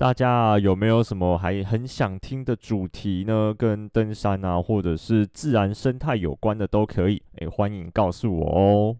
大家，有没有什么还很想听的主题呢？跟登山啊，或者是自然生态有关的都可以，诶，欢迎告诉我哦。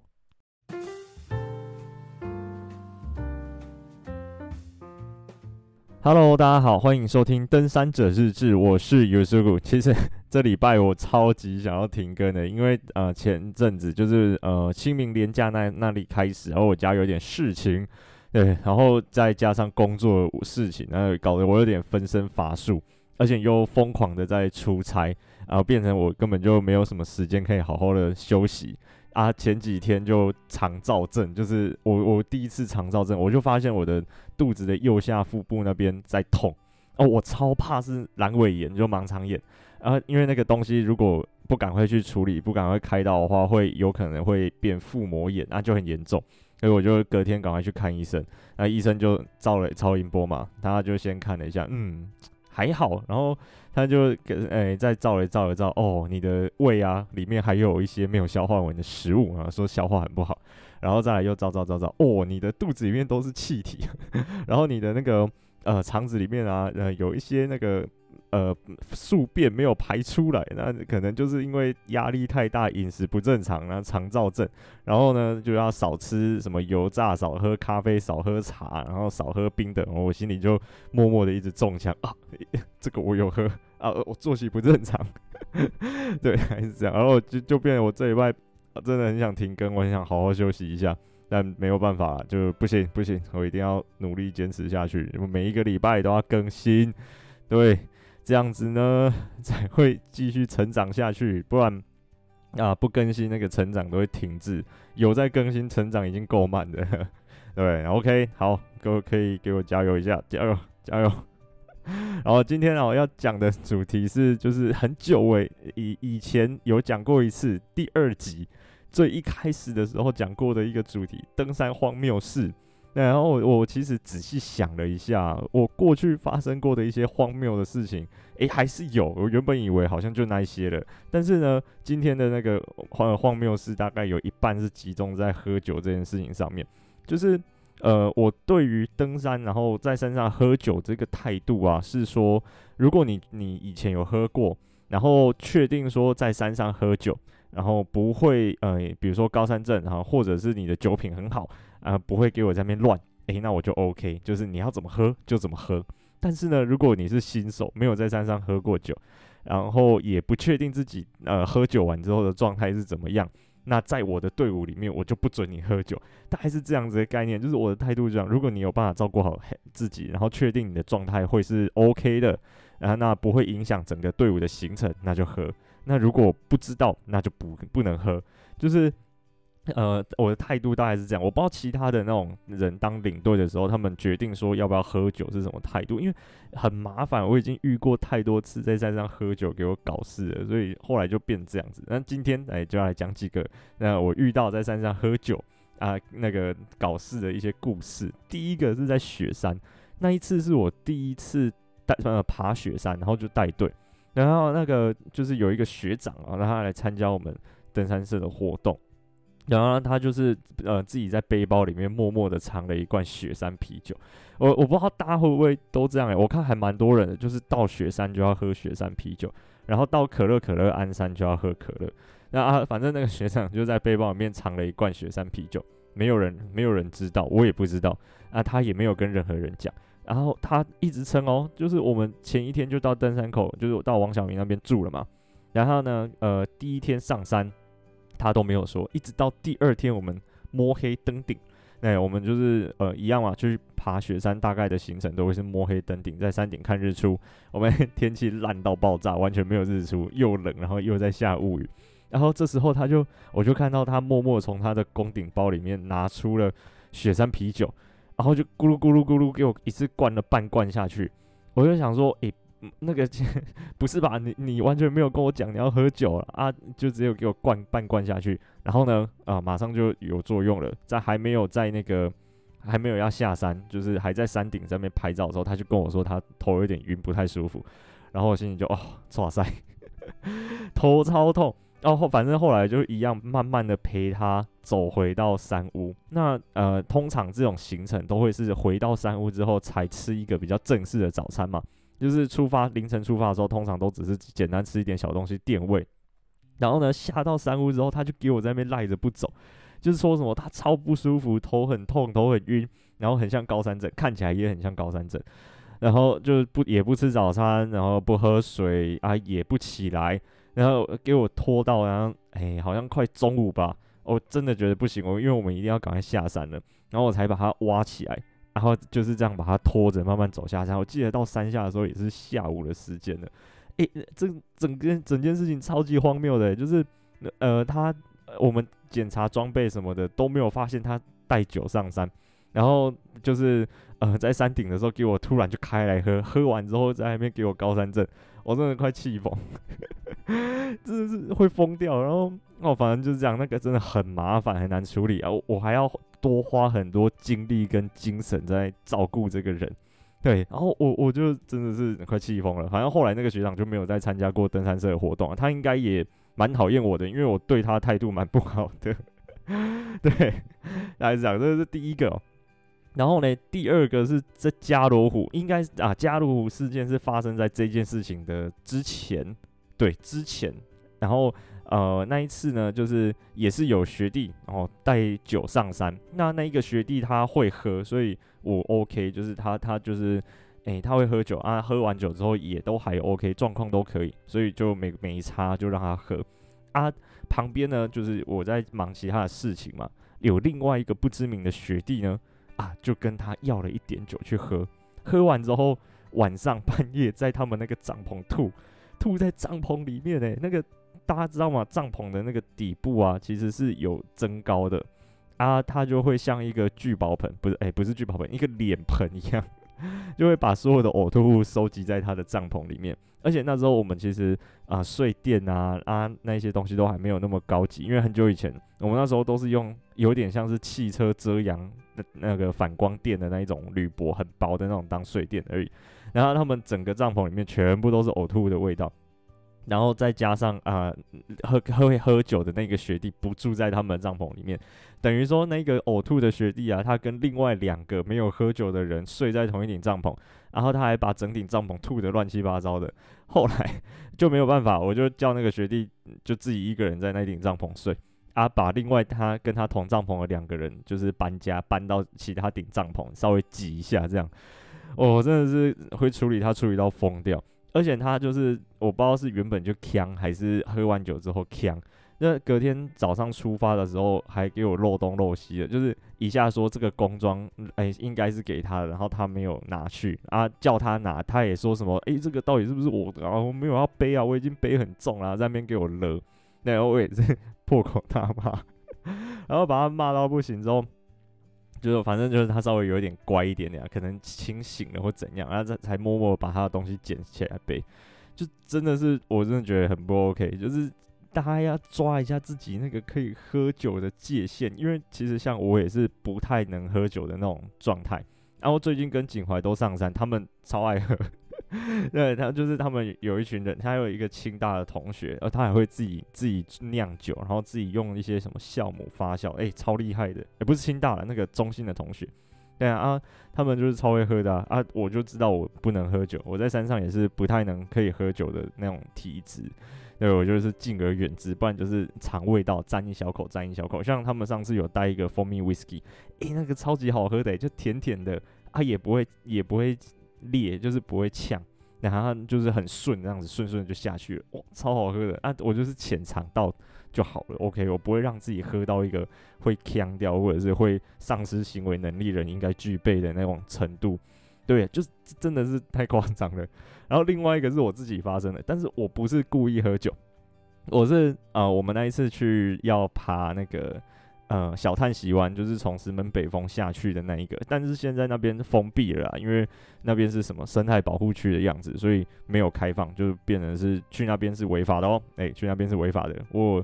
Hello，大家好，欢迎收听《登山者日志》，我是 Yusuku。其实 这礼拜我超级想要停更的，因为呃前阵子就是呃清明连假那那里开始，然后我家有点事情。对，然后再加上工作事情，然后搞得我有点分身乏术，而且又疯狂的在出差，然后变成我根本就没有什么时间可以好好的休息啊。前几天就肠燥症，就是我我第一次肠燥症，我就发现我的肚子的右下腹部那边在痛哦，我超怕是阑尾炎，就盲肠炎，然后因为那个东西如果不赶快去处理，不赶快开刀的话，会有可能会变腹膜炎，那就很严重。所以我就隔天赶快去看医生，那医生就照了超音波嘛，他就先看了一下，嗯，还好，然后他就给诶、再照了照了照，哦，你的胃啊里面还有一些没有消化完的食物啊，说消化很不好，然后再来又照照照照，哦，你的肚子里面都是气体，然后你的那个呃肠子里面啊呃有一些那个。呃，宿便没有排出来，那可能就是因为压力太大，饮食不正常，然后肠燥症，然后呢就要少吃什么油炸，少喝咖啡，少喝茶，然后少喝冰的。我心里就默默的一直中枪啊，这个我有喝啊，我作息不正常，对，还是这样，然后就就变我这礼拜真的很想停更，我很想好好休息一下，但没有办法，就不行不行，我一定要努力坚持下去，我每一个礼拜都要更新，对。这样子呢，才会继续成长下去，不然啊，不更新那个成长都会停滞。有在更新，成长已经够慢的，对，OK，好，各位可以给我加油一下，加油，加油。然后今天啊，我要讲的主题是，就是很久诶，以以前有讲过一次，第二集最一开始的时候讲过的一个主题——登山荒谬事。然后我其实仔细想了一下，我过去发生过的一些荒谬的事情，诶，还是有。我原本以为好像就那一些了，但是呢，今天的那个荒荒谬事大概有一半是集中在喝酒这件事情上面。就是呃，我对于登山然后在山上喝酒这个态度啊，是说，如果你你以前有喝过，然后确定说在山上喝酒，然后不会呃，比如说高山症，然后或者是你的酒品很好。啊、不会给我在那边乱，诶、那我就 OK，就是你要怎么喝就怎么喝。但是呢，如果你是新手，没有在山上喝过酒，然后也不确定自己呃喝酒完之后的状态是怎么样，那在我的队伍里面，我就不准你喝酒。大概是这样子的概念，就是我的态度是这样：如果你有办法照顾好自己，然后确定你的状态会是 OK 的，然后那不会影响整个队伍的行程，那就喝。那如果不知道，那就不不能喝，就是。呃，我的态度大概是这样，我不知道其他的那种人当领队的时候，他们决定说要不要喝酒是什么态度，因为很麻烦，我已经遇过太多次在山上喝酒给我搞事了，所以后来就变这样子。那今天哎，就要来讲几个那我遇到在山上喝酒啊那个搞事的一些故事。第一个是在雪山，那一次是我第一次带呃爬雪山，然后就带队，然后那个就是有一个学长啊，让他来参加我们登山社的活动。然后他就是呃自己在背包里面默默的藏了一罐雪山啤酒，我我不知道大家会不会都这样诶、我看还蛮多人的，就是到雪山就要喝雪山啤酒，然后到可乐可乐鞍山就要喝可乐。那啊，反正那个学长就在背包里面藏了一罐雪山啤酒，没有人没有人知道，我也不知道，啊他也没有跟任何人讲，然后他一直称哦，就是我们前一天就到登山口，就是到王小明那边住了嘛，然后呢，呃第一天上山。他都没有说，一直到第二天我们摸黑登顶，那我们就是呃一样嘛，就是爬雪山，大概的行程都会是摸黑登顶，在山顶看日出。我们天气烂到爆炸，完全没有日出，又冷，然后又在下雾雨。然后这时候他就，我就看到他默默从他的攻顶包里面拿出了雪山啤酒，然后就咕噜咕噜咕噜给我一次灌了半罐下去。我就想说，诶。那个 不是吧？你你完全没有跟我讲你要喝酒了啊，就只有给我灌半罐下去，然后呢，啊，马上就有作用了。在还没有在那个还没有要下山，就是还在山顶上面拍照的时候，他就跟我说他头有点晕，不太舒服。然后我心里就哦，哇塞，头超痛。然后反正后来就一样，慢慢的陪他走回到山屋。那呃，通常这种行程都会是回到山屋之后才吃一个比较正式的早餐嘛。就是出发凌晨出发的时候，通常都只是简单吃一点小东西垫胃。然后呢，下到山屋之后，他就给我在那边赖着不走，就是说什么他超不舒服，头很痛，头很晕，然后很像高山症，看起来也很像高山症。然后就不也不吃早餐，然后不喝水啊，也不起来，然后给我拖到然后哎，好像快中午吧，我真的觉得不行，我因为我们一定要赶快下山了，然后我才把他挖起来。然后就是这样把他拖着慢慢走下山。我记得到山下的时候也是下午的时间了。诶，这整件整件事情超级荒谬的，就是呃，他我们检查装备什么的都没有发现他带酒上山，然后就是呃在山顶的时候给我突然就开来喝，喝完之后在那边给我高山症，我真的快气疯，真的是会疯掉。然后哦，反正就是这样，那个真的很麻烦，很难处理啊，我，我还要。多花很多精力跟精神在照顾这个人，对，然后我我就真的是快气疯了。反正后来那个学长就没有再参加过登山社的活动，他应该也蛮讨厌我的，因为我对他态度蛮不好的。对，来讲这是第一个喔，然后呢，第二个是这加罗湖，应该啊，加罗湖事件是发生在这件事情的之前，对，之前，然后。呃，那一次呢，就是也是有学弟，然后带酒上山。那那一个学弟他会喝，所以我 OK，就是他他就是，诶、他会喝酒啊。喝完酒之后也都还 OK，状况都可以，所以就没没差，就让他喝。啊，旁边呢，就是我在忙其他的事情嘛，有另外一个不知名的学弟呢，啊，就跟他要了一点酒去喝。喝完之后，晚上半夜在他们那个帐篷吐，吐在帐篷里面诶、那个。大家知道吗？帐篷的那个底部啊，其实是有增高的啊，它就会像一个聚宝盆，不是，哎、不是聚宝盆，一个脸盆一样，就会把所有的呕吐物收集在它的帐篷里面。而且那时候我们其实啊，睡垫啊啊那些东西都还没有那么高级，因为很久以前我们那时候都是用有点像是汽车遮阳的那个反光垫的那一种铝箔，很薄的那种当睡垫而已。然后他们整个帐篷里面全部都是呕吐物的味道。然后再加上啊、喝喝会喝酒的那个学弟不住在他们帐篷里面，等于说那个呕吐的学弟啊，他跟另外两个没有喝酒的人睡在同一顶帐篷，然后他还把整顶帐篷吐得乱七八糟的。后来就没有办法，我就叫那个学弟就自己一个人在那顶帐篷睡，啊，把另外他跟他同帐篷的两个人就是搬家搬到其他顶帐篷，稍微挤一下这样。我、哦、真的是会处理他处理到疯掉。而且他就是我不知道是原本就呛，还是喝完酒之后呛。那隔天早上出发的时候，还给我漏东漏西的，就是一下说这个工装，哎，应该是给他的，然后他没有拿去啊，叫他拿，他也说什么，哎，这个到底是不是我的？然后我没有要背啊，我已经背很重了，在那边给我勒，然后我也是破口大骂，然后把他骂到不行之后。就是反正就是他稍微有一点乖一点点，可能清醒了或怎样，然后才才默默把他的东西捡起来背，就真的是我真的觉得很不 OK，就是大家要抓一下自己那个可以喝酒的界限，因为其实像我也是不太能喝酒的那种状态，然后最近跟景怀都上山，他们超爱喝。对，他就是他们有一群人，他有一个清大的同学，而他还会自己自己酿酒，然后自己用一些什么酵母发酵，哎、超厉害的，也、不是清大的那个中心的同学，对啊，他们就是超会喝的啊，我就知道我不能喝酒，我在山上也是不太能可以喝酒的那种体质，对，我就是敬而远之，不然就是尝味道，沾一小口，沾一小口，像他们上次有带一个蜂蜜 whisky，哎、那个超级好喝的，就甜甜的，啊，也不会也不会。裂就是不会呛，然后就是很顺这样子，顺顺就下去了，哇，超好喝的啊！我就是浅尝到就好了，OK，我不会让自己喝到一个会呛掉或者是会丧失行为能力人应该具备的那种程度，对，就是真的是太夸张了。然后另外一个是我自己发生的，但是我不是故意喝酒，我是啊、我们那一次去要爬那个。呃，小叹息湾就是从石门北峰下去的那一个，但是现在那边封闭了啦，因为那边是什么生态保护区的样子，所以没有开放，就变成是去那边是违法的哦。诶、去那边是违法的。我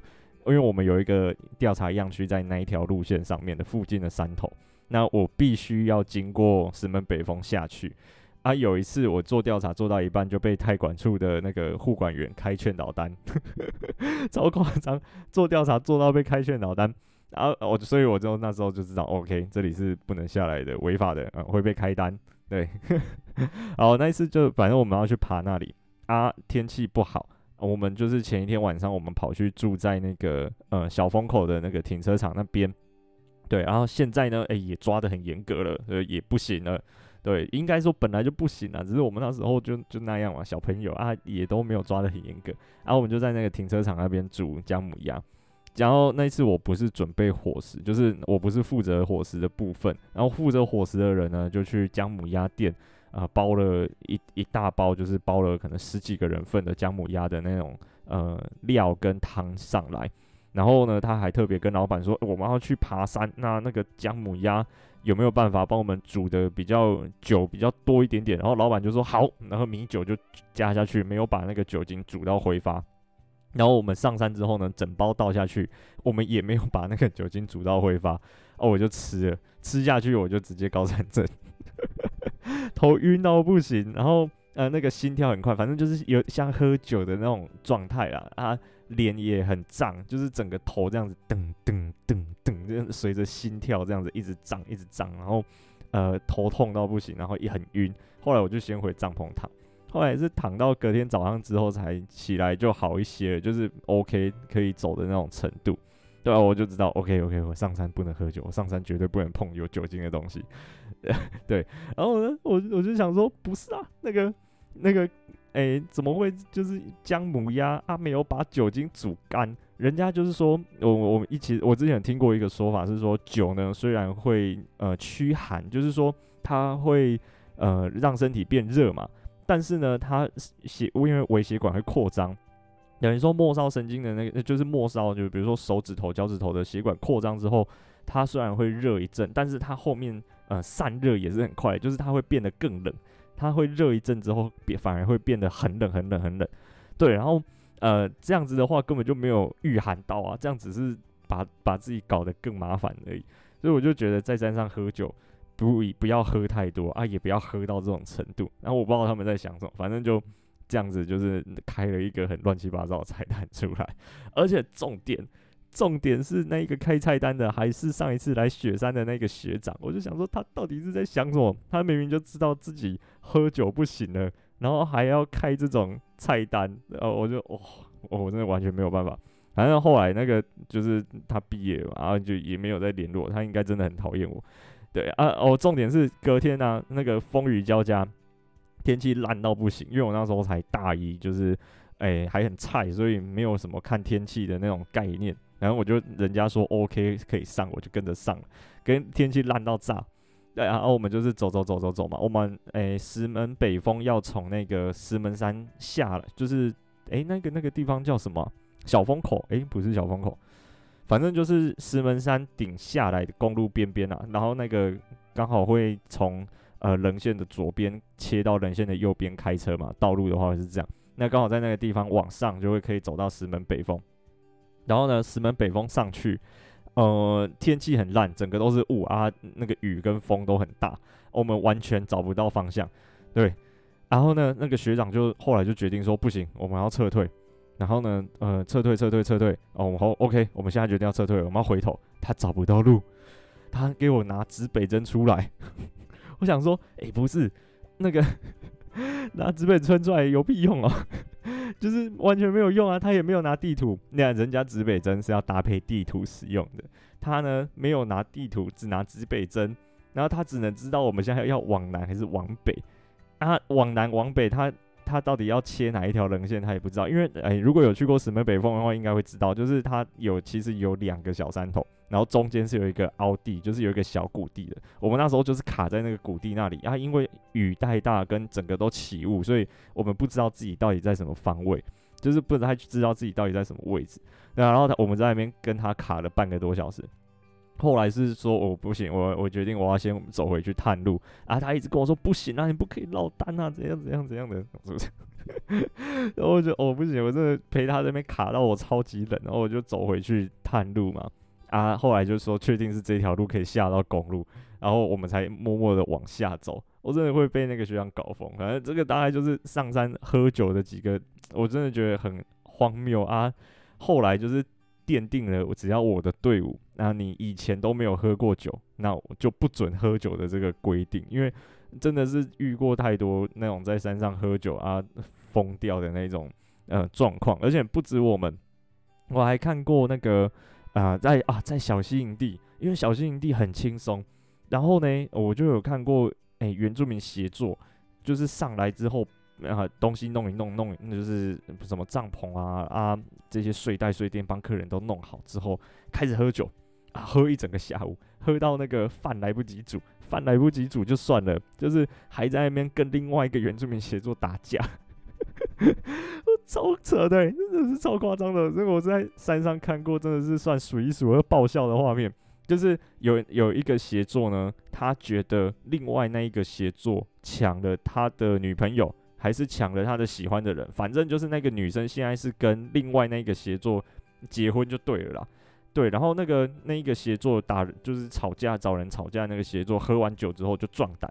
因为我们有一个调查样区在那一条路线上面的附近的山头，那我必须要经过石门北峰下去。啊，有一次我做调查做到一半就被太管处的那个护管员开劝导单，超夸张，做调查做到被开劝导单。然后我所以我就那时候就知道，OK，这里是不能下来的，违法的，嗯，会被开单。对，好那一次就反正我们要去爬那里啊，天气不好，我们就是前一天晚上我们跑去住在那个呃小风口的那个停车场那边。对，然后现在呢，哎，也抓得很严格了，呃，也不行了。对，应该说本来就不行了，只是我们那时候就就那样嘛，小朋友啊，也都没有抓得很严格。然后我们就在那个停车场那边煮姜母鸭。然后那一次我不是准备伙食，就是我不是负责伙食的部分，然后负责伙食的人呢，就去姜母鸭店啊、包了一一大包，就是包了可能十几个人份的姜母鸭的那种呃料跟汤上来。然后呢，他还特别跟老板说，我们要去爬山，那那个姜母鸭。有没有办法帮我们煮的比较久，比较多一点点？然后老板就说好，然后米酒就加下去，没有把那个酒精煮到挥发。然后我们上山之后呢，整包倒下去，我们也没有把那个酒精煮到挥发。哦，我就吃了，吃下去我就直接高山症，头晕到不行，然后呃那个心跳很快，反正就是有像喝酒的那种状态啦啊。脸也很胀，就是整个头这样子噔噔噔噔，就随着心跳这样子一直胀一直胀，然后呃头痛到不行，然后也很晕。后来我就先回帐篷躺，后来是躺到隔天早上之后才起来就好一些了，就是 OK 可以走的那种程度。对啊，我就知道 OK OK，我上山不能喝酒，我上山绝对不能碰有酒精的东西。对，然后呢，我我就想说，不是啊，那个那个。诶、欸，怎么会就是姜母鸭啊？没有把酒精煮干，人家就是说，我我们一起，我之前听过一个说法是说，酒呢虽然会呃驱寒，就是说它会呃让身体变热嘛，但是呢，它血因为微血管会扩张，等于说末梢神经的那个就是末梢，就比如说手指头、脚趾头的血管扩张之后，它虽然会热一阵，但是它后面呃散热也是很快，就是它会变得更冷。它会热一阵之后，变反而会变得很冷、很冷、很冷。对，然后呃，这样子的话根本就没有御寒到啊，这样只是把把自己搞得更麻烦而已。所以我就觉得在山上喝酒，不不要喝太多啊，也不要喝到这种程度。然后我不知道他们在想什么，反正就这样子，就是开了一个很乱七八糟的菜单出来，而且重点。重点是那个开菜单的还是上一次来雪山的那个学长，我就想说他到底是在想什么？他明明就知道自己喝酒不行了，然后还要开这种菜单，然后我就哦，我真的完全没有办法。反正后来那个就是他毕业了，然后就也没有再联络，他应该真的很讨厌我。对啊，哦，重点是隔天呢、啊，那个风雨交加，天气烂到不行，因为我那时候才大一，就是哎、还很菜，所以没有什么看天气的那种概念。然后我就人家说 OK 可以上，我就跟着上了。跟天气烂到炸，对，然后我们就是走走走走走嘛。我们诶石门北峰要从那个石门山下来，就是诶那个那个地方叫什么？小风口？诶不是小风口，反正就是石门山顶下来的公路边边啊。然后那个刚好会从呃棱线的左边切到棱线的右边开车嘛。道路的话是这样，那刚好在那个地方往上就会可以走到石门北峰。然后呢，石门北峰上去，呃，天气很烂，整个都是雾啊，那个雨跟风都很大，我们完全找不到方向。对，然后呢，那个学长就后来就决定说，不行，我们要撤退。然后呢，呃，撤退，撤退，撤退。哦，我好，OK，我们现在决定要撤退了，我们要回头。他找不到路，他给我拿指北针出来。我想说，诶，不是，那个拿指北针出来有屁用哦。就是完全没有用啊！他也没有拿地图，那人家指北针是要搭配地图使用的。他呢没有拿地图，只拿指北针，然后他只能知道我们现在要往南还是往北啊？往南往北，他他到底要切哪一条棱线，他也不知道。因为哎、如果有去过石门北峰的话，应该会知道，就是它有其实有两个小山头。然后中间是有一个凹地，就是有一个小谷地的。我们那时候就是卡在那个谷地那里，啊，因为雨太大，跟整个都起雾，所以我们不知道自己到底在什么方位，就是不太知道自己到底在什么位置。那然后他我们在那边跟他卡了半个多小时。后来是说我不行，我我决定我要先走回去探路。啊，他一直跟我说不行啊，你不可以落单啊，怎样怎样怎样的，是不是？然后我就哦不行，我真的陪他在那边卡到我超级冷，然后我就走回去探路嘛。啊，后来就说确定是这条路可以下到公路，然后我们才默默的往下走。我真的会被那个学长搞疯，反正这个大概就是上山喝酒的几个，我真的觉得很荒谬啊。后来就是奠定了，只要我的队伍，那你以前都没有喝过酒，那我就不准喝酒的这个规定，因为真的是遇过太多那种在山上喝酒啊疯掉的那种呃状况，而且不止我们，我还看过那个啊、在啊在小溪营地，因为小溪营地很轻松，然后呢我就有看过哎、欸、原住民协作，就是上来之后。啊，东西弄一弄弄，那就是什么帐篷啊啊，这些睡袋睡垫帮客人都弄好之后，开始喝酒啊，喝一整个下午，喝到那个饭来不及煮，饭来不及煮就算了，就是还在那边跟另外一个原住民协作打架，超扯的，真的是超夸张的。这个我在山上看过，真的是算数一数二爆笑的画面。就是有有一个协作呢，他觉得另外那一个协作抢了他的女朋友。还是抢了他的喜欢的人，反正就是那个女生现在是跟另外那个协作结婚就对了啦，对，然后那个那一个协作打就是吵架找人吵架那个协作喝完酒之后就壮胆，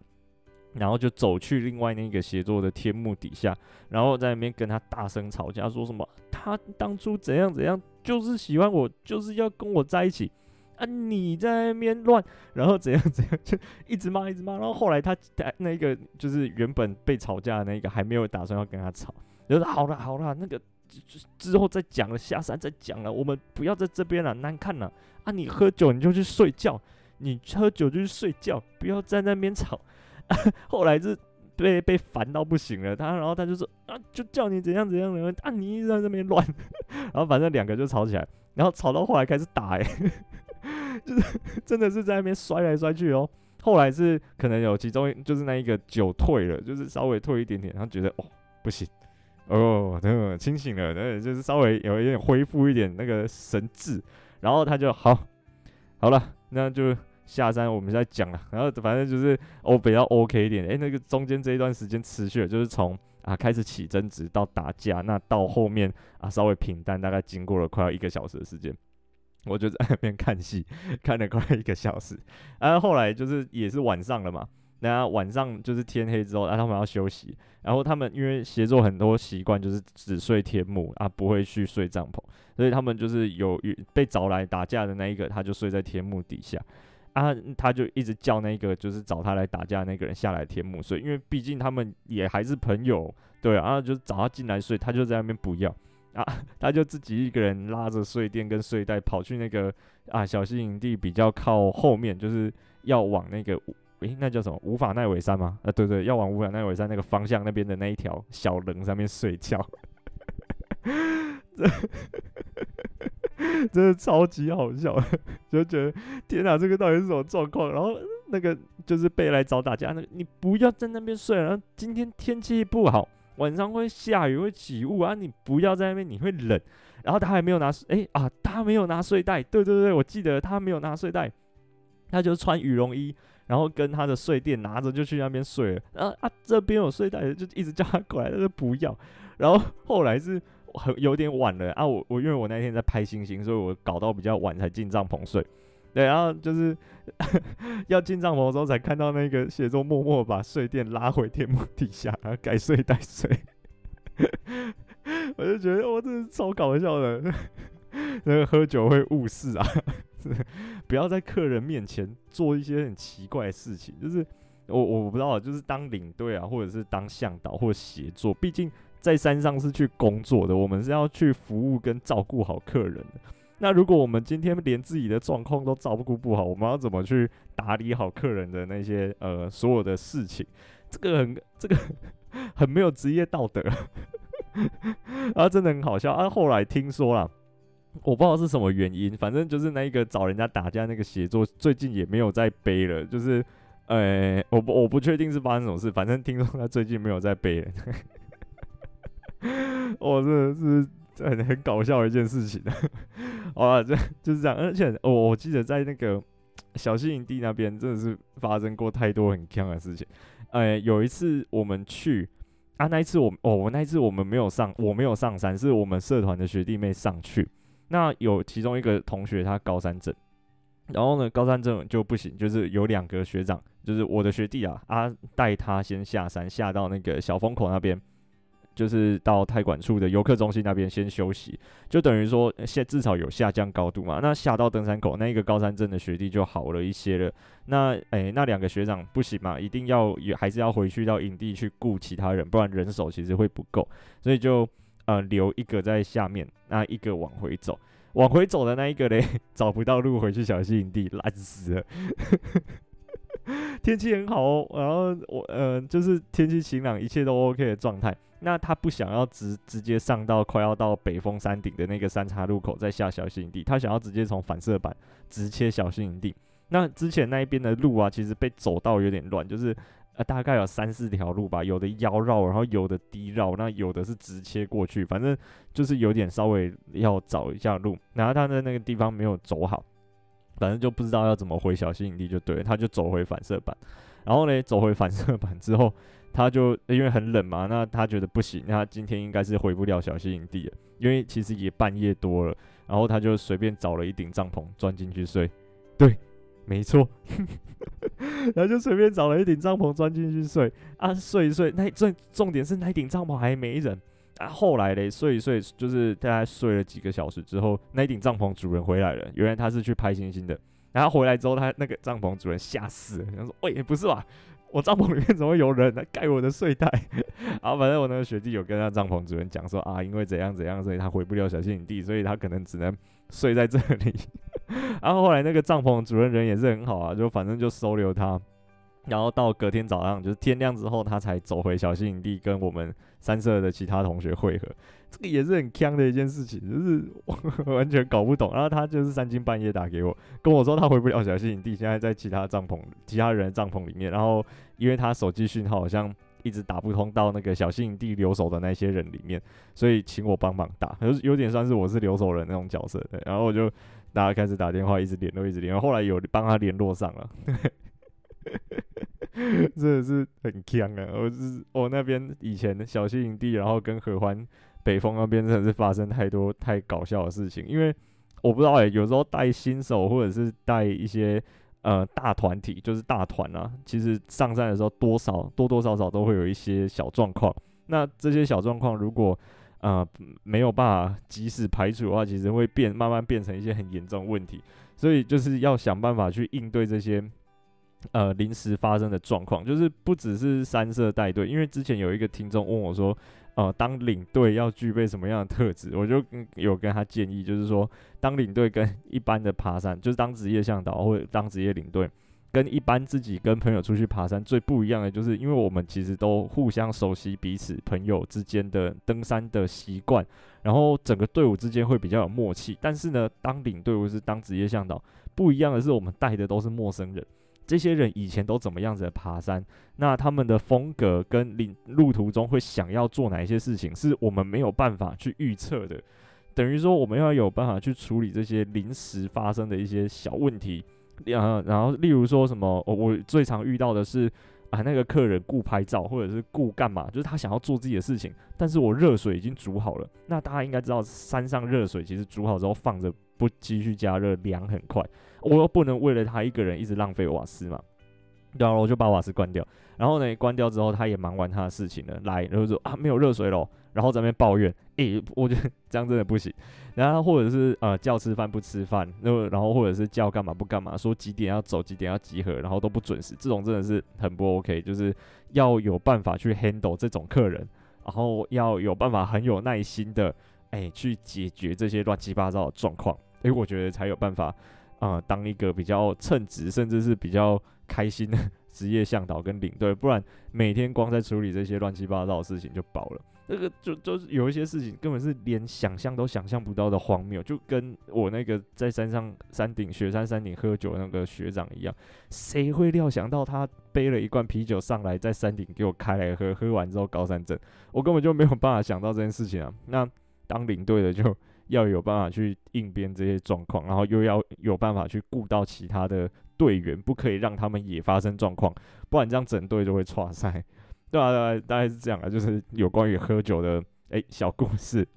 然后就走去另外那个协作的天幕底下，然后在那边跟他大声吵架，说什么他当初怎样怎样，就是喜欢我，就是要跟我在一起。啊！你在那边乱，然后怎样怎样，就一直骂一直骂。然后后来他那个就是原本被吵架的那个，还没有打算要跟他吵，就说好了好了，那个之后再讲了，下山再讲了，我们不要在这边了，难看了。啊！你喝酒你就去睡觉，你喝酒就去睡觉，不要在那边吵。啊、后来是被被烦到不行了，他然后他就说啊，就叫你怎样怎样的，啊你一直在那边乱，然后反正两个就吵起来，然后吵到后来开始打哎。就是真的是在那边摔来摔去哦，后来是可能有其中就是那一个酒退了，就是稍微退一点点，然后觉得哦不行，哦等清醒了，等就是稍微有一点恢复一点那个神智，然后他就好，好了，那就下山我们再讲了，然后反正就是哦比较 OK 一点，诶，那个中间这一段时间持续了，就是从啊开始起争执到打架，那到后面啊稍微平淡，大概经过了快要一个小时的时间。我就在那边看戏，看了快一个小时。然后后来就是也是晚上了嘛，然后晚上就是天黑之后，然后他们要休息。然后他们因为协作很多习惯就是只睡天幕啊，不会去睡帐篷，所以他们就是有被找来打架的那一个，他就睡在天幕底下啊，他就一直叫那个就是找他来打架的那个人下来天幕睡，因为毕竟他们也还是朋友，对啊，然后就找他进来睡，他就在那边不要。啊，他就自己一个人拉着睡垫跟睡袋跑去那个啊小溪营地比较靠后面，就是要往那个诶、那叫什么五法奈尾山吗？啊，对对，要往五法奈尾山那个方向那边的那一条小棱上面睡觉，这 真的超级好笑，就觉得天哪，这个到底是什么状况？然后那个就是被来找打架，那个你不要在那边睡了，然后今天天气不好。晚上会下雨，会起雾啊！你不要在那边，你会冷。然后他还没有拿，哎、啊，他没有拿睡袋。对对对，我记得他没有拿睡袋，他就穿羽绒衣，然后跟他的睡垫拿着就去那边睡了。然后啊，这边有睡袋，就一直叫他过来，他说不要。然后后来是很有点晚了啊，我我因为我那天在拍星星，所以我搞到比较晚才进帐篷睡。对，然后就是 要进帐篷的时候，才看到那个协作默默把睡垫拉回天幕底下，然后改睡袋睡。我就觉得我真的超搞笑的，那个喝酒会误事啊！不要在客人面前做一些很奇怪的事情。就是我我不知道，就是当领队啊，或者是当向导或协作，毕竟在山上是去工作的，我们是要去服务跟照顾好客人的。那如果我们今天连自己的状况都照顾不好，我们要怎么去打理好客人的那些呃所有的事情？这个很这个 很没有职业道德，啊，真的很好笑啊！后来听说了，我不知道是什么原因，反正就是那一个找人家打架那个协作最近也没有在背了，就是呃，我不我不确定是发生什么事，反正听说他最近没有在背了。我 真的是。这很很搞笑的一件事情，啊，这就是这样。而且我、我记得在那个小溪营地那边，真的是发生过太多很锵的事情。呃，有一次我们去啊，那一次我哦，我那一次我们没有上，我没有上山，是我们社团的学弟妹上去。那有其中一个同学他高山症，然后呢高山症就不行，就是有两个学长，就是我的学弟啊，啊带他先下山，下到那个小风口那边。就是到太管处的游客中心那边先休息，就等于说现至少有下降高度嘛。那下到登山口那一个高山镇的学弟就好了一些了。那诶、那两个学长不行嘛，一定要也还是要回去到营地去雇其他人，不然人手其实会不够，所以就呃留一个在下面，那一个往回走。往回走的那一个嘞，找不到路回去小溪营地，烂死了。天气很好哦，然后我呃就是天气晴朗，一切都 OK 的状态。那他不想要直直接上到快要到北峰山顶的那个三岔路口再下小溪营地，他想要直接从反射板直切小溪营地。那之前那一边的路啊，其实被走到有点乱，就是呃大概有三四条路吧，有的腰绕，然后有的低绕，那有的是直切过去，反正就是有点稍微要找一下路。然后他在那个地方没有走好。反正就不知道要怎么回小溪营地，就对，他就走回反射板，然后呢，走回反射板之后，他就因为很冷嘛，那他觉得不行，那他今天应该是回不了小溪营地了，因为其实也半夜多了，然后他就随便找了一顶帐篷钻进去睡，对，没错，然后就随便找了一顶帐篷钻进去睡，啊，睡一睡，那最重点是那顶帐篷还没人。啊，后来嘞，睡一睡，就是大概睡了几个小时之后，那顶帐篷主人回来了。原来他是去拍星星的。然后回来之后，他那个帐篷主人吓死了，他说：“喂，不是吧？我帐篷里面怎么会有人来盖我的睡袋？” 然后反正我那个学弟有跟他帐篷主人讲说：“啊，因为怎样怎样，所以他回不了小溪营地，所以他可能只能睡在这里。”然后后来那个帐篷主人人也是很好啊，就反正就收留他。然后到隔天早上，就是天亮之后，他才走回小溪营地，跟我们三社的其他同学会合。这个也是很坑的一件事情，就是 完全搞不懂。然后他就是三更半夜打给我，跟我说他回不了小溪营地，现在在其他帐篷、其他人的帐篷里面。然后因为他手机讯号好像一直打不通到那个小溪营地留守的那些人里面，所以请我帮忙打，有有点算是我是留守人那种角色。对，然后我就大家开始打电话，一直联络，一直联络。后来有帮他联络上了。真的是很强啊！我是我那边以前的小溪营地，然后跟合欢北峰那边真的是发生太多太搞笑的事情。因为我不知道哎、有时候带新手或者是带一些呃大团体，就是大团啊，其实上山的时候多少多多少少都会有一些小状况。那这些小状况如果呃没有办法及时排除的话，其实会变慢慢变成一些很严重问题。所以就是要想办法去应对这些。呃，临时发生的状况，就是不只是三社带队，因为之前有一个听众问我说，呃，当领队要具备什么样的特质？我就有跟他建议，就是说，当领队跟一般的爬山，就是当职业向导或者当职业领队，跟一般自己跟朋友出去爬山最不一样的，就是因为我们其实都互相熟悉彼此朋友之间的登山的习惯，然后整个队伍之间会比较有默契。但是呢，当领队或是当职业向导，不一样的是，我们带的都是陌生人。这些人以前都怎么样子的爬山？那他们的风格跟领路途中会想要做哪一些事情，是我们没有办法去预测的。等于说，我们要有办法去处理这些临时发生的一些小问题。然后，例如说什么，我最常遇到的是啊，那个客人顾拍照，或者是顾干嘛，就是他想要做自己的事情，但是我热水已经煮好了。那大家应该知道，山上热水其实煮好之后放着不继续加热，凉很快。我又不能为了他一个人一直浪费瓦斯嘛，然后我就把瓦斯关掉。然后呢，关掉之后，他也忙完他的事情了，来，然后说啊，没有热水了，然后在那边抱怨，诶、我觉得 这样真的不行。然后或者是呃叫吃饭不吃饭，然后或者是叫干嘛不干嘛，说几点要走几点要集合，然后都不准时，这种真的是很不 OK。就是要有办法去 handle 这种客人，然后要有办法很有耐心的诶、欸，去解决这些乱七八糟的状况，诶、欸，我觉得才有办法。啊、当一个比较称职，甚至是比较开心的 职业向导跟领队，不然每天光在处理这些乱七八糟的事情就饱了。这个就就是有一些事情根本是连想象都想象不到的荒谬，就跟我那个在山上山顶雪山山顶喝酒那个学长一样，谁会料想到他背了一罐啤酒上来，在山顶给我开来喝，喝完之后高山症，我根本就没有办法想到这件事情啊。那当领队的就。要有办法去应变这些状况，然后又要有办法去顾到其他的队员，不可以让他们也发生状况，不然这样整队就会剉赛。对啊，对啊，大概是这样啊，就是有关于喝酒的诶、小故事。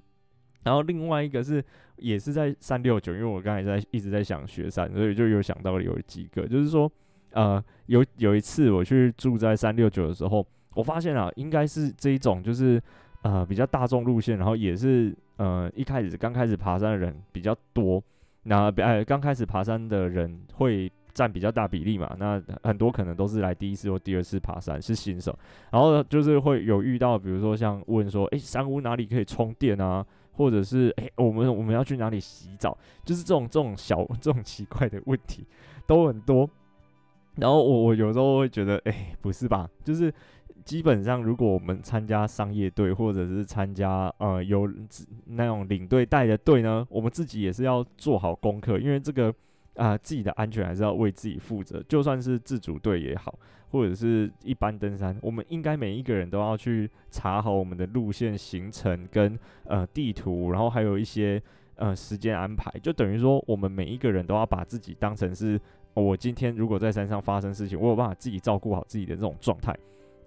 然后另外一个是也是在三六九，因为我刚才在一直在想雪山，所以就有想到有几个，就是说呃有有一次我去住在三六九的时候，我发现啊，应该是这一种就是。呃比较大众路线，然后也是呃一开始刚开始爬山的人比较多，那比哎刚开始爬山的人会占比较大比例嘛，那很多可能都是来第一次或第二次爬山是新手，然后就是会有遇到，比如说像问说，诶，山屋哪里可以充电啊？或者是诶，我们我们要去哪里洗澡？就是这种这种小这种奇怪的问题都很多。然后我我有时候会觉得，诶，不是吧？就是基本上，如果我们参加商业队，或者是参加呃有那种领队带的队呢，我们自己也是要做好功课，因为这个啊、自己的安全还是要为自己负责。就算是自主队也好。或者是一般登山，我们应该每一个人都要去查好我们的路线行程跟呃地图，然后还有一些呃时间安排，就等于说我们每一个人都要把自己当成是，我今天如果在山上发生事情，我有办法自己照顾好自己的这种状态。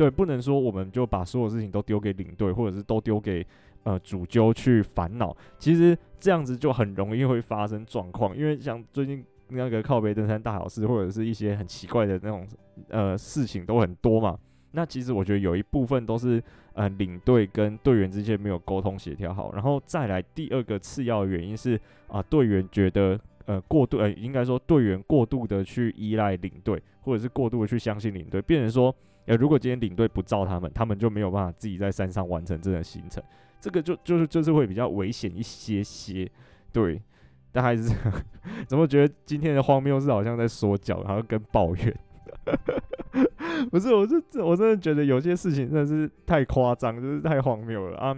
对，不能说我们就把所有事情都丢给领队，或者是都丢给呃主揪去烦恼。其实这样子就很容易会发生状况，因为像最近。那个靠背登山大小事，或者是一些很奇怪的那种呃事情都很多嘛。那其实我觉得有一部分都是呃领队跟队员之间没有沟通协调好，然后再来第二个次要的原因是啊队员觉得呃过度呃应该说队员过度的去依赖领队，或者是过度的去相信领队，变成说呃如果今天领队不照他们，他们就没有办法自己在山上完成这个行程，这个就就是就是会比较危险一些些，对。但还是 怎么觉得今天的荒谬是好像在说教，然后跟抱怨？不是，我是我真的觉得有些事情真的是太夸张，就是太荒谬了啊！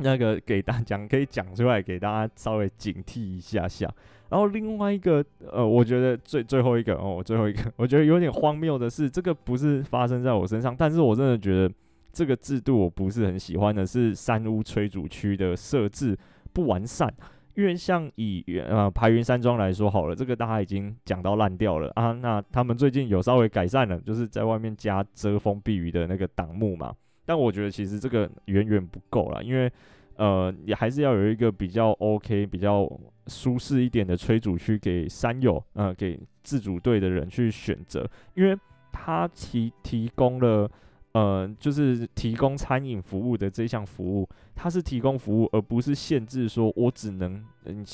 那个给大家讲可以讲出来，给大家稍微警惕一下下。然后另外一个呃，我觉得最最后一个哦，最后一个 我觉得有点荒谬的是，这个不是发生在我身上，但是我真的觉得这个制度我不是很喜欢的，是山屋炊煮区的设置不完善。因为像以呃排云山庄来说好了，这个大家已经讲到烂掉了啊。那他们最近有稍微改善了，就是在外面加遮风避雨的那个挡木嘛。但我觉得其实这个远远不够啦，因为呃也还是要有一个比较 OK、比较舒适一点的炊煮区给山友，呃给自主队的人去选择，因为他提提供了。呃，就是提供餐饮服务的这项服务，它是提供服务，而不是限制说我只能嗯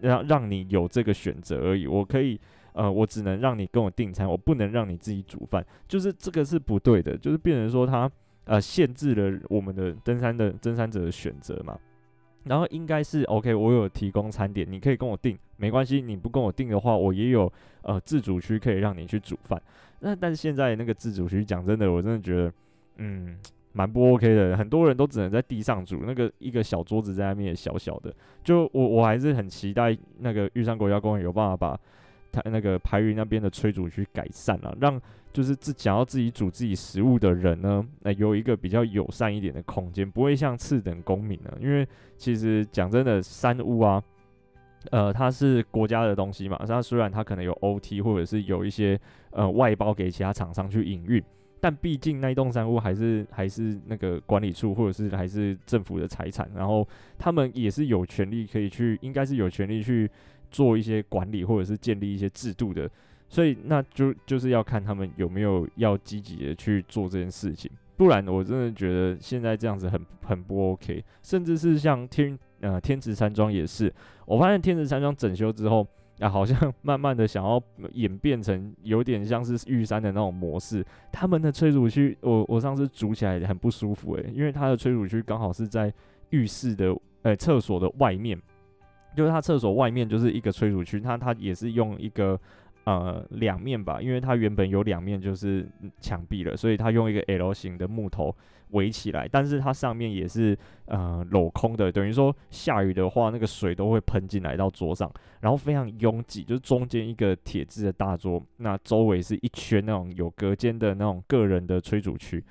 让让你有这个选择而已。我可以呃，我只能让你跟我订餐，我不能让你自己煮饭。就是这个是不对的，就是变成说他呃限制了我们的登山的登山者的选择嘛。然后应该是 OK，我有提供餐点，你可以跟我订，没关系。你不跟我订的话，我也有呃自主区可以让你去煮饭。那但是现在那个自主区，讲真的，我真的觉得，嗯，蛮不 OK 的。很多人都只能在地上煮，那个一个小桌子在那边小小的。就我我还是很期待那个玉山国家公园有办法把它那个排云那边的炊煮区改善了，让就是自想要自己煮自己食物的人呢，那有一个比较友善一点的空间，不会像次等公民呢。因为其实讲真的，山屋啊。呃，它是国家的东西嘛，它虽然它可能有 OT 或者是有一些呃外包给其他厂商去营运，但毕竟那一栋山屋还是还是那个管理处或者是还是政府的财产，然后他们也是有权利可以去，应该是有权利去做一些管理或者是建立一些制度的，所以那就就是要看他们有没有要积极的去做这件事情，不然我真的觉得现在这样子很很不 OK，甚至是像天。呃，天池山庄也是，我发现天池山庄整修之后，啊，好像 慢慢的想要演变成有点像是玉山的那种模式。他们的催乳区，我我上次煮起来很不舒服诶、因为它的催乳区刚好是在浴室的呃厕所的外面，就是它厕所外面就是一个催乳区，它它也是用一个。呃，两面吧，因为它原本有两面就是墙壁了，所以它用一个 L 型的木头围起来，但是它上面也是呃镂空的，等于说下雨的话，那个水都会喷进来到桌上，然后非常拥挤，就是中间一个铁质的大桌，那周围是一圈那种有隔间的那种个人的炊煮区，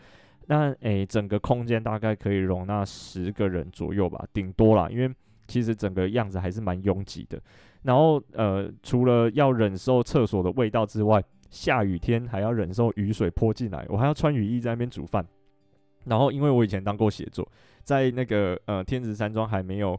那诶、整个空间大概可以容纳十个人左右吧，顶多啦，因为其实整个样子还是蛮拥挤的。然后，呃，除了要忍受厕所的味道之外，下雨天还要忍受雨水泼进来，我还要穿雨衣在那边煮饭。然后，因为我以前当过写作，在那个呃天池山庄还没有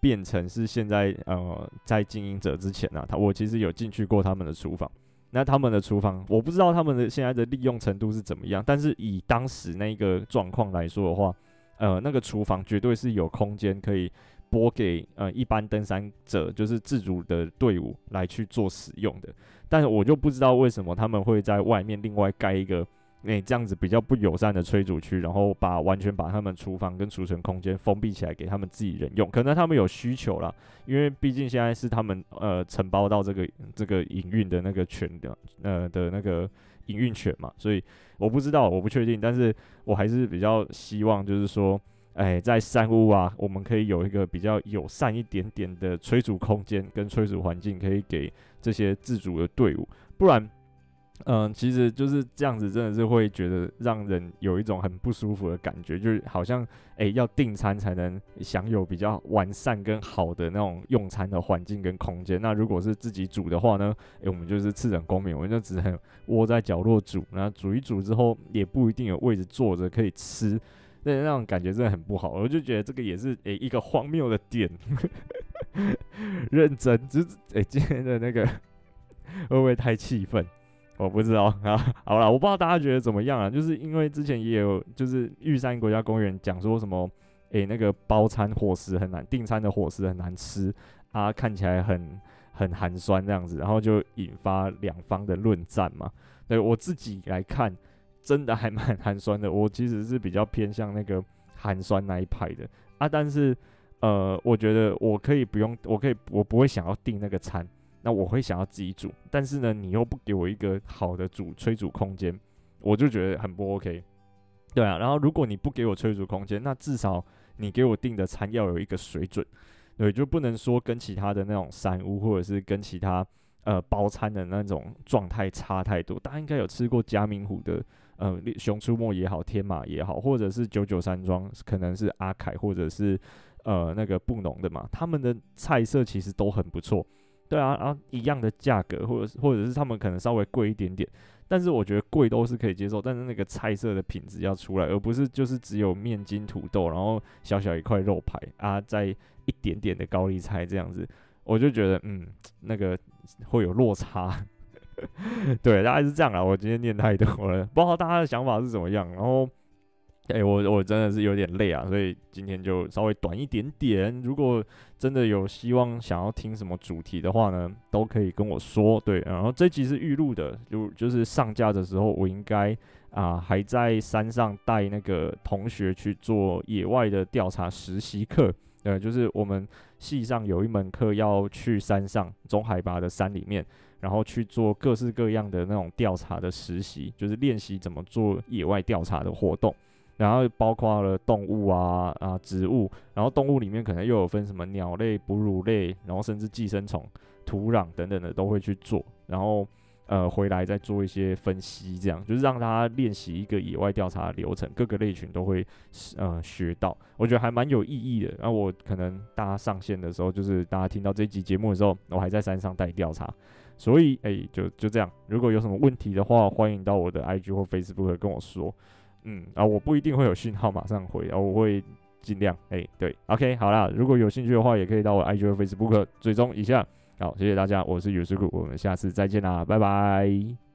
变成是现在呃在经营者之前呢、他我其实有进去过他们的厨房。那他们的厨房，我不知道他们的现在的利用程度是怎么样，但是以当时那个状况来说的话，呃那个厨房绝对是有空间可以拨给呃一般登山者，就是自主的队伍来去做使用的。但是我就不知道为什么他们会在外面另外盖一个。那、这样子比较不友善的炊煮区，然后把完全把他们厨房跟储存空间封闭起来给他们自己人用，可能他们有需求啦，因为毕竟现在是他们呃承包到这个这个营运的那个权的呃的那个营运权嘛，所以我不知道，我不确定，但是我还是比较希望就是说，哎、在山屋啊，我们可以有一个比较友善一点点的炊煮空间跟炊煮环境，可以给这些自主的队伍，不然。嗯，其实就是这样子，真的是会觉得让人有一种很不舒服的感觉，就是好像诶、欸、要订餐才能享有比较完善跟好的那种用餐的环境跟空间。那如果是自己煮的话呢，诶、欸，我们就是次等公民，我们就只能窝在角落煮，然后煮一煮之后也不一定有位置坐着可以吃，那那种感觉真的很不好。我就觉得这个也是诶、一个荒谬的点，认真就是诶、今天的那个会不会太气愤？我不知道啊，好了，我不知道大家觉得怎么样啊？就是因为之前也有，就是玉山国家公园讲说什么，诶、那个包餐伙食很难，订餐的伙食很难吃啊，看起来很很寒酸这样子，然后就引发两方的论战嘛。对我自己来看，真的还蛮寒酸的。我其实是比较偏向那个寒酸那一派的啊，但是呃，我觉得我可以不用，我可以，我不会想要订那个餐。那我会想要自己煮，但是呢，你又不给我一个好的煮炊煮空间，我就觉得很不 OK。对啊，然后如果你不给我炊煮空间，那至少你给我订的餐要有一个水准，对，就不能说跟其他的那种山屋或者是跟其他呃包餐的那种状态差太多。大家应该有吃过嘉明湖的呃熊出没也好，天马也好，或者是九九山庄，可能是阿凯或者是呃那个布农的嘛，他们的菜色其实都很不错。对啊，然后一样的价格，或者或者是他们可能稍微贵一点点，但是我觉得贵都是可以接受，但是那个菜色的品质要出来，而不是就是只有面筋土豆，然后小小一块肉排啊，再一点点的高丽菜这样子，我就觉得嗯，那个会有落差。对，大概是这样啊。我今天念太多了，不知道大家的想法是怎么样，然后。哎、我我真的是有点累啊，所以今天就稍微短一点点。如果真的有希望想要听什么主题的话呢，都可以跟我说。对，然后这集是预录的，就就是上架的时候，我应该啊还在山上带那个同学去做野外的调查实习课。呃，就是我们系上有一门课要去山上中海拔的山里面，然后去做各式各样的那种调查的实习，就是练习怎么做野外调查的活动。然后包括了动物啊啊植物，然后动物里面可能又有分什么鸟类、哺乳类，然后甚至寄生虫、土壤等等的都会去做，然后呃回来再做一些分析，这样就是让大家练习一个野外调查的流程，各个类群都会呃学到，我觉得还蛮有意义的。那我可能大家上线的时候，就是大家听到这集节目的时候，我还在山上带调查，所以哎就就这样，如果有什么问题的话，欢迎到我的 IG 或 Facebook 跟我说。嗯啊，我不一定会有讯号马上回，啊，我会尽量。哎、对，OK，好啦，如果有兴趣的话，也可以到我 IG 或 Facebook 追踪一下。好，谢谢大家，我是 y u s u k u，我们下次再见啦，拜拜。